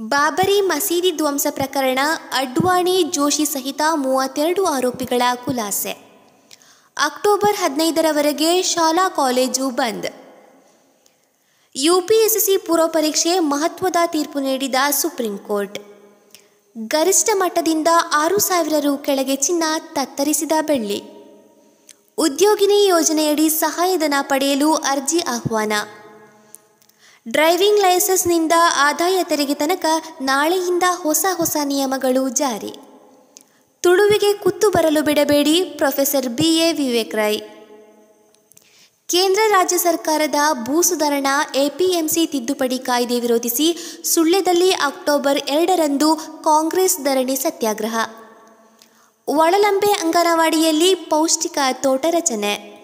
ಬಾಬರಿ ಮಸೀದಿ ಧ್ವಂಸ ಪ್ರಕರಣ ಅಡ್ವಾಣಿ ಜೋಶಿ ಸಹಿತ ಮೂವತ್ತೆರಡು ಆರೋಪಿಗಳ ಖುಲಾಸೆ. ಅಕ್ಟೋಬರ್ ಹದಿನೈದರವರೆಗೆ ಶಾಲಾ ಕಾಲೇಜು ಬಂದ್. ಯುಪಿಎಸ್ಸಿ ಪೂರ್ವ ಪರೀಕ್ಷೆ ಮಹತ್ವದ ತೀರ್ಪು ನೀಡಿದ ಸುಪ್ರೀಂ ಕೋರ್ಟ್. ಗರಿಷ್ಠ ಮಟ್ಟದಿಂದ ಆರು ಸಾವಿರ ರು ಕೆಳಗೆ ಚಿನ್ನ ತತ್ತರಿಸಿದ ಬೆಳ್ಳಿ. ಉದ್ಯೋಗಿನಿ ಯೋಜನೆಯಡಿ ಸಹಾಯಧನ ಪಡೆಯಲು ಅರ್ಜಿ ಆಹ್ವಾನ. ಡ್ರೈವಿಂಗ್ ಲೈಸೆನ್ಸ್ನಿಂದ ಆದಾಯ ತೆರಿಗೆ ತನಕ ನಾಳೆಯಿಂದ ಹೊಸ ಹೊಸ ನಿಯಮಗಳು ಜಾರಿ. ತುಳುವಿಗೆ ಕುತ್ತು ಬರಲು ಬಿಡಬೇಡಿ, professor B A Vivek Rai ಕೇಂದ್ರ ರಾಜ್ಯ ಸರ್ಕಾರದ ಭೂ ಸುಧಾರಣಾ ಎಪಿಎಂಸಿ ತಿದ್ದುಪಡಿ ಕಾಯ್ದೆ ವಿರೋಧಿಸಿ ಸುಳ್ಳ್ಯದಲ್ಲಿ ಅಕ್ಟೋಬರ್ ಎರಡರಂದು ಕಾಂಗ್ರೆಸ್ ಧರಣಿ ಸತ್ಯಾಗ್ರಹ. ಒಳಲಂಬೆ ಅಂಗನವಾಡಿಯಲ್ಲಿ ಪೌಷ್ಟಿಕ ತೋಟ ರಚನೆ.